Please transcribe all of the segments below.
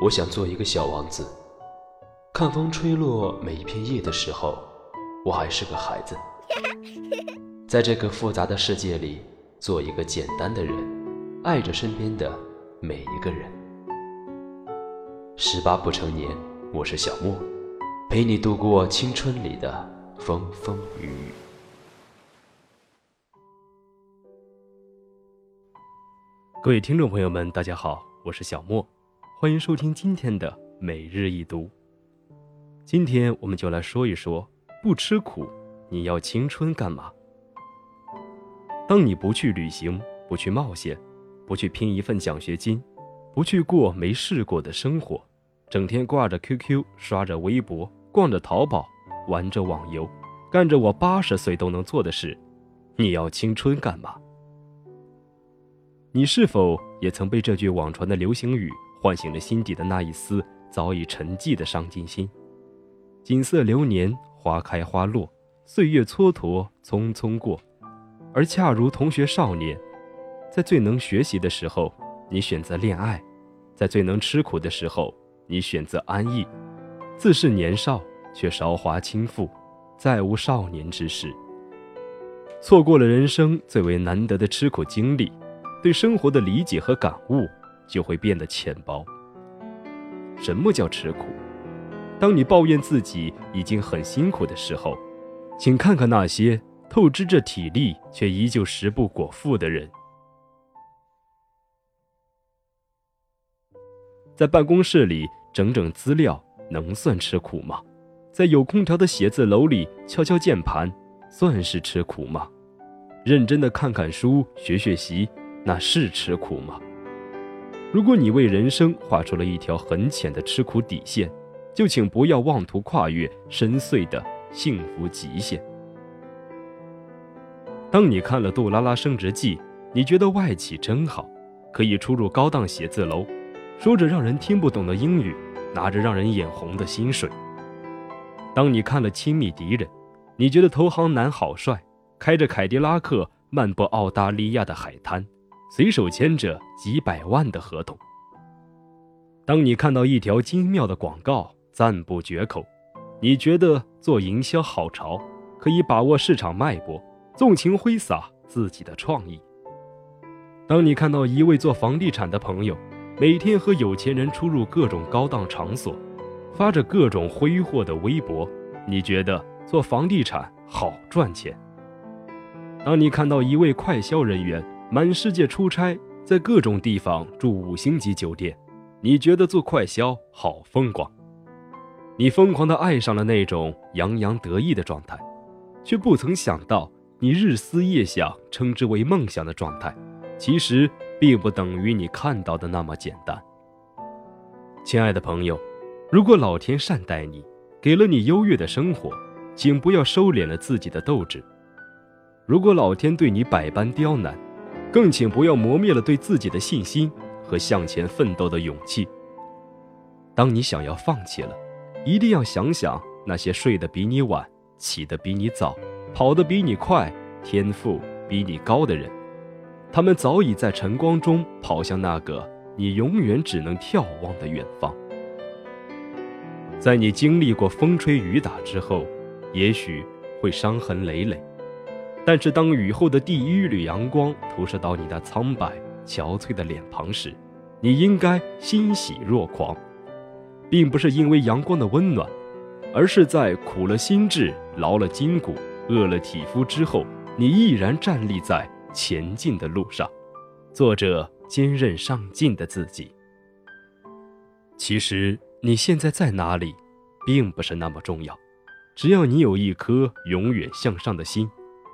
我想做一个小王子，看风吹落每一片叶的时候，我还是个孩子。在这个复杂的世界里，做一个简单的人，爱着身边的每一个人。十八不成年，我是小莫，陪你度过青春里的风风雨雨。各位听众朋友们，大家好，我是小莫，欢迎收听今天的每日一读。今天我们就来说一说，不吃苦，你要青春干嘛？当你不去旅行，不去冒险，不去拼一份奖学金，不去过没试过的生活，整天挂着 QQ，刷着微博，逛着淘宝，玩着网游，干着我八十岁都能做的事，你要青春干嘛？你是否也曾被这句网传的流行语唤醒了心底的那一丝早已沉寂的上进心？锦瑟流年，花开花落，岁月蹉跎，匆匆过。而恰如同学少年，在最能学习的时候，你选择恋爱；在最能吃苦的时候，你选择安逸。自是年少，却韶华倾覆，再无少年之时。错过了人生最为难得的吃苦经历。对生活的理解和感悟就会变得浅薄。什么叫吃苦？当你抱怨自己已经很辛苦的时候，请看看那些透支着体力却依旧食不果腹的人。在办公室里整整资料，能算吃苦吗？在有空调的写字楼里敲敲键盘，算是吃苦吗？认真的看看书，学学习。那是吃苦吗？如果你为人生画出了一条很浅的吃苦底线，就请不要妄图跨越深邃的幸福极限。当你看了《杜拉拉升职记》，你觉得外企真好，可以出入高档写字楼，说着让人听不懂的英语，拿着让人眼红的薪水。当你看了《亲密敌人》，你觉得投行男好帅，开着凯迪拉克漫步澳大利亚的海滩。随手签着几百万的合同。当你看到一条精妙的广告，赞不绝口，你觉得做营销好潮，可以把握市场脉搏，纵情挥洒自己的创意。当你看到一位做房地产的朋友，每天和有钱人出入各种高档场所，发着各种挥霍的微博，你觉得做房地产好赚钱。当你看到一位快销人员，满世界出差，在各种地方住五星级酒店，你觉得做快销好风光？你疯狂的爱上了那种洋洋得意的状态，却不曾想到，你日思夜想、称之为梦想的状态，其实并不等于你看到的那么简单。亲爱的朋友，如果老天善待你，给了你优越的生活，请不要收敛了自己的斗志；如果老天对你百般刁难，更请不要磨灭了对自己的信心和向前奋斗的勇气。当你想要放弃了，一定要想想那些睡得比你晚、起得比你早、跑得比你快、天赋比你高的人，他们早已在晨光中跑向那个你永远只能眺望的远方。在你经历过风吹雨打之后，也许会伤痕累累。但是，当雨后的第一缕阳光投射到你那苍白憔悴的脸庞时，你应该欣喜若狂，并不是因为阳光的温暖，而是在苦了心智、劳了筋骨、饿了体肤之后，你毅然站立在前进的路上，做着坚韧上进的自己。其实，你现在在哪里，并不是那么重要，只要你有一颗永远向上的心。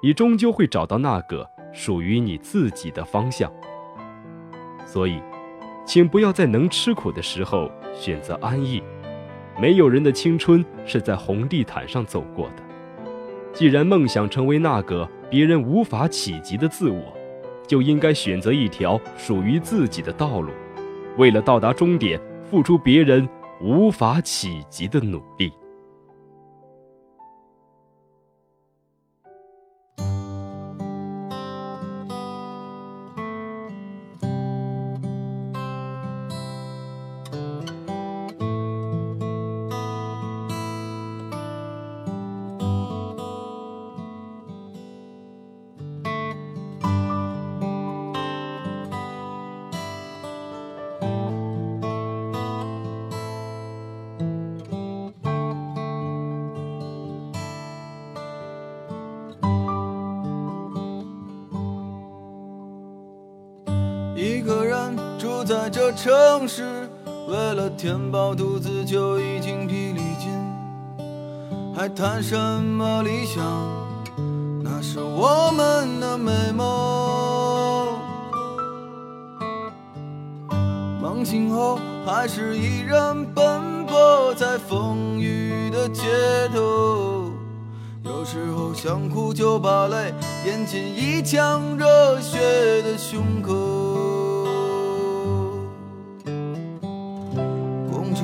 你终究会找到那个属于你自己的方向。所以，请不要在能吃苦的时候选择安逸。没有人的青春是在红地毯上走过的。既然梦想成为那个别人无法企及的自我，就应该选择一条属于自己的道路，为了到达终点，付出别人无法企及的努力。在这城市，为了填饱肚子就已经疲力尽，还谈什么理想？那是我们的美梦。梦醒后，还是依然奔波在风雨的街头。有时候想哭就把泪咽进一腔热血的胸口。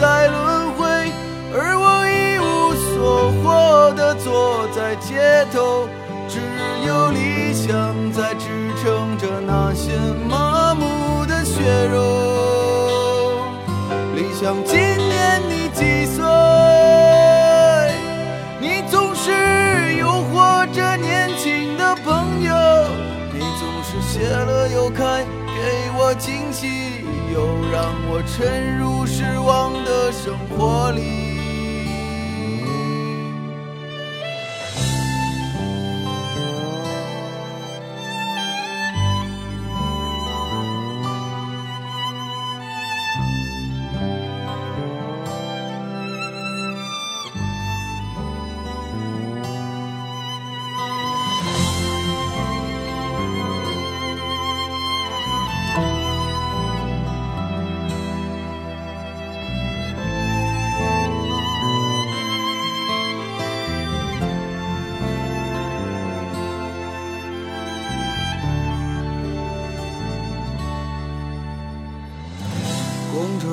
在轮回，而我一无所获的坐在街头，只有理想在支撑着那些麻木的血肉。理想今年你几岁？你总是诱惑着年轻的朋友，你总是谢了又开，惊喜，又让我沉入失望的生活里。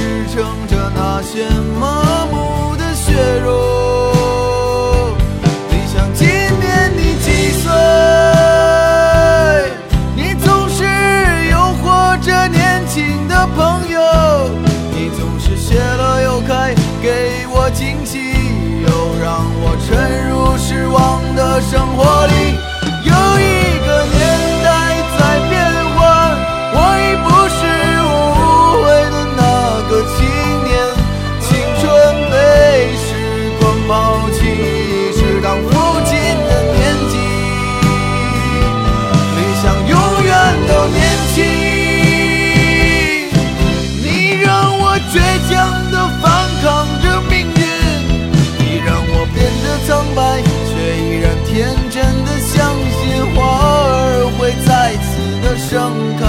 支撑着那些麻木的血肉。理想，今年你几岁？你总是诱惑着年轻的朋友，你总是谢了又开，给我惊喜，又让我沉入失望的生活里。盛开。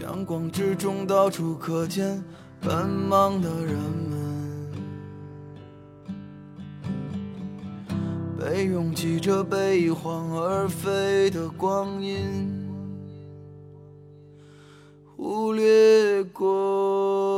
阳光之中到处可见奔忙的人们，被拥挤着被一晃而飞的光阴忽略过。